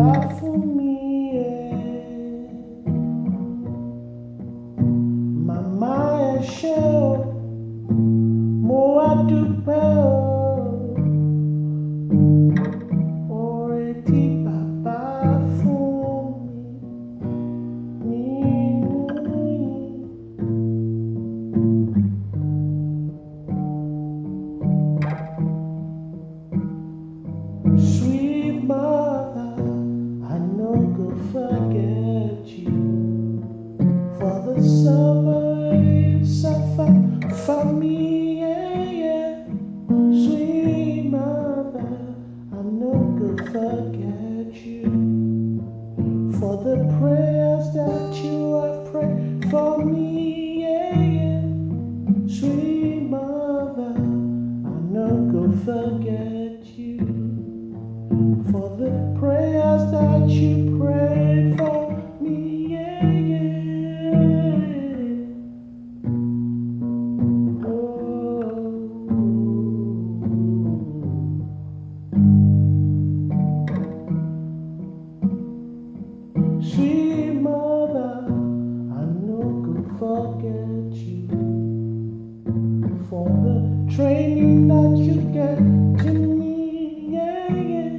abafo-me. forget you for the prayers that you have prayed for me. Yeah, yeah. Sweet mother, I'm not gonna forget you for the prayers that you forget you for the training that you get to me. Yeah, yeah,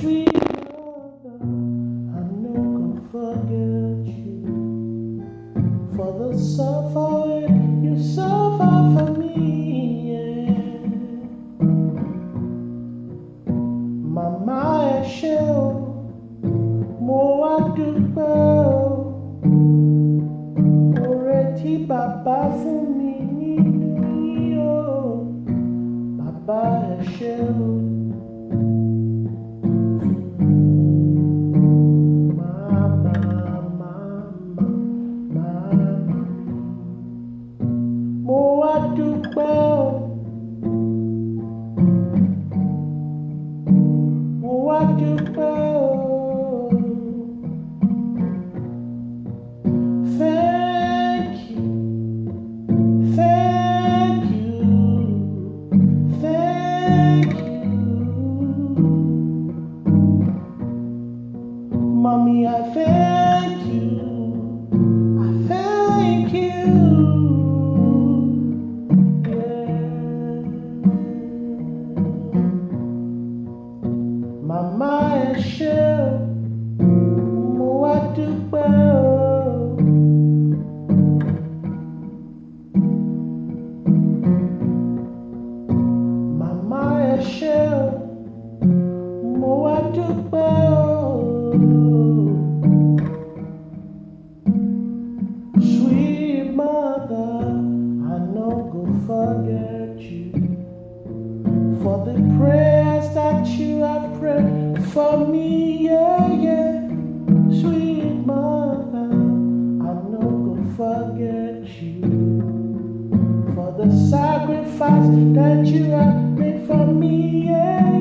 sweet mother, I'm not gonna forget you for the suffering. passa menino, papai é. forget you for the prayers that you have prayed for me. Yeah, yeah, sweet mother, I'm not gonna forget you for the sacrifice that you have made for me. Yeah.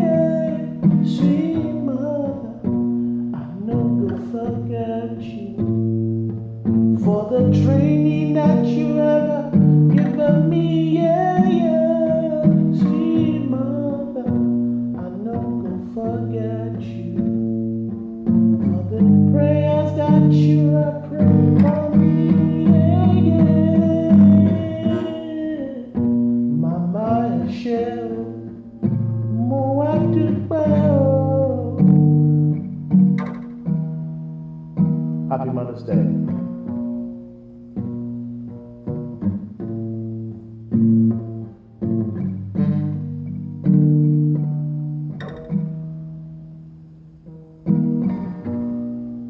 Mother's Day.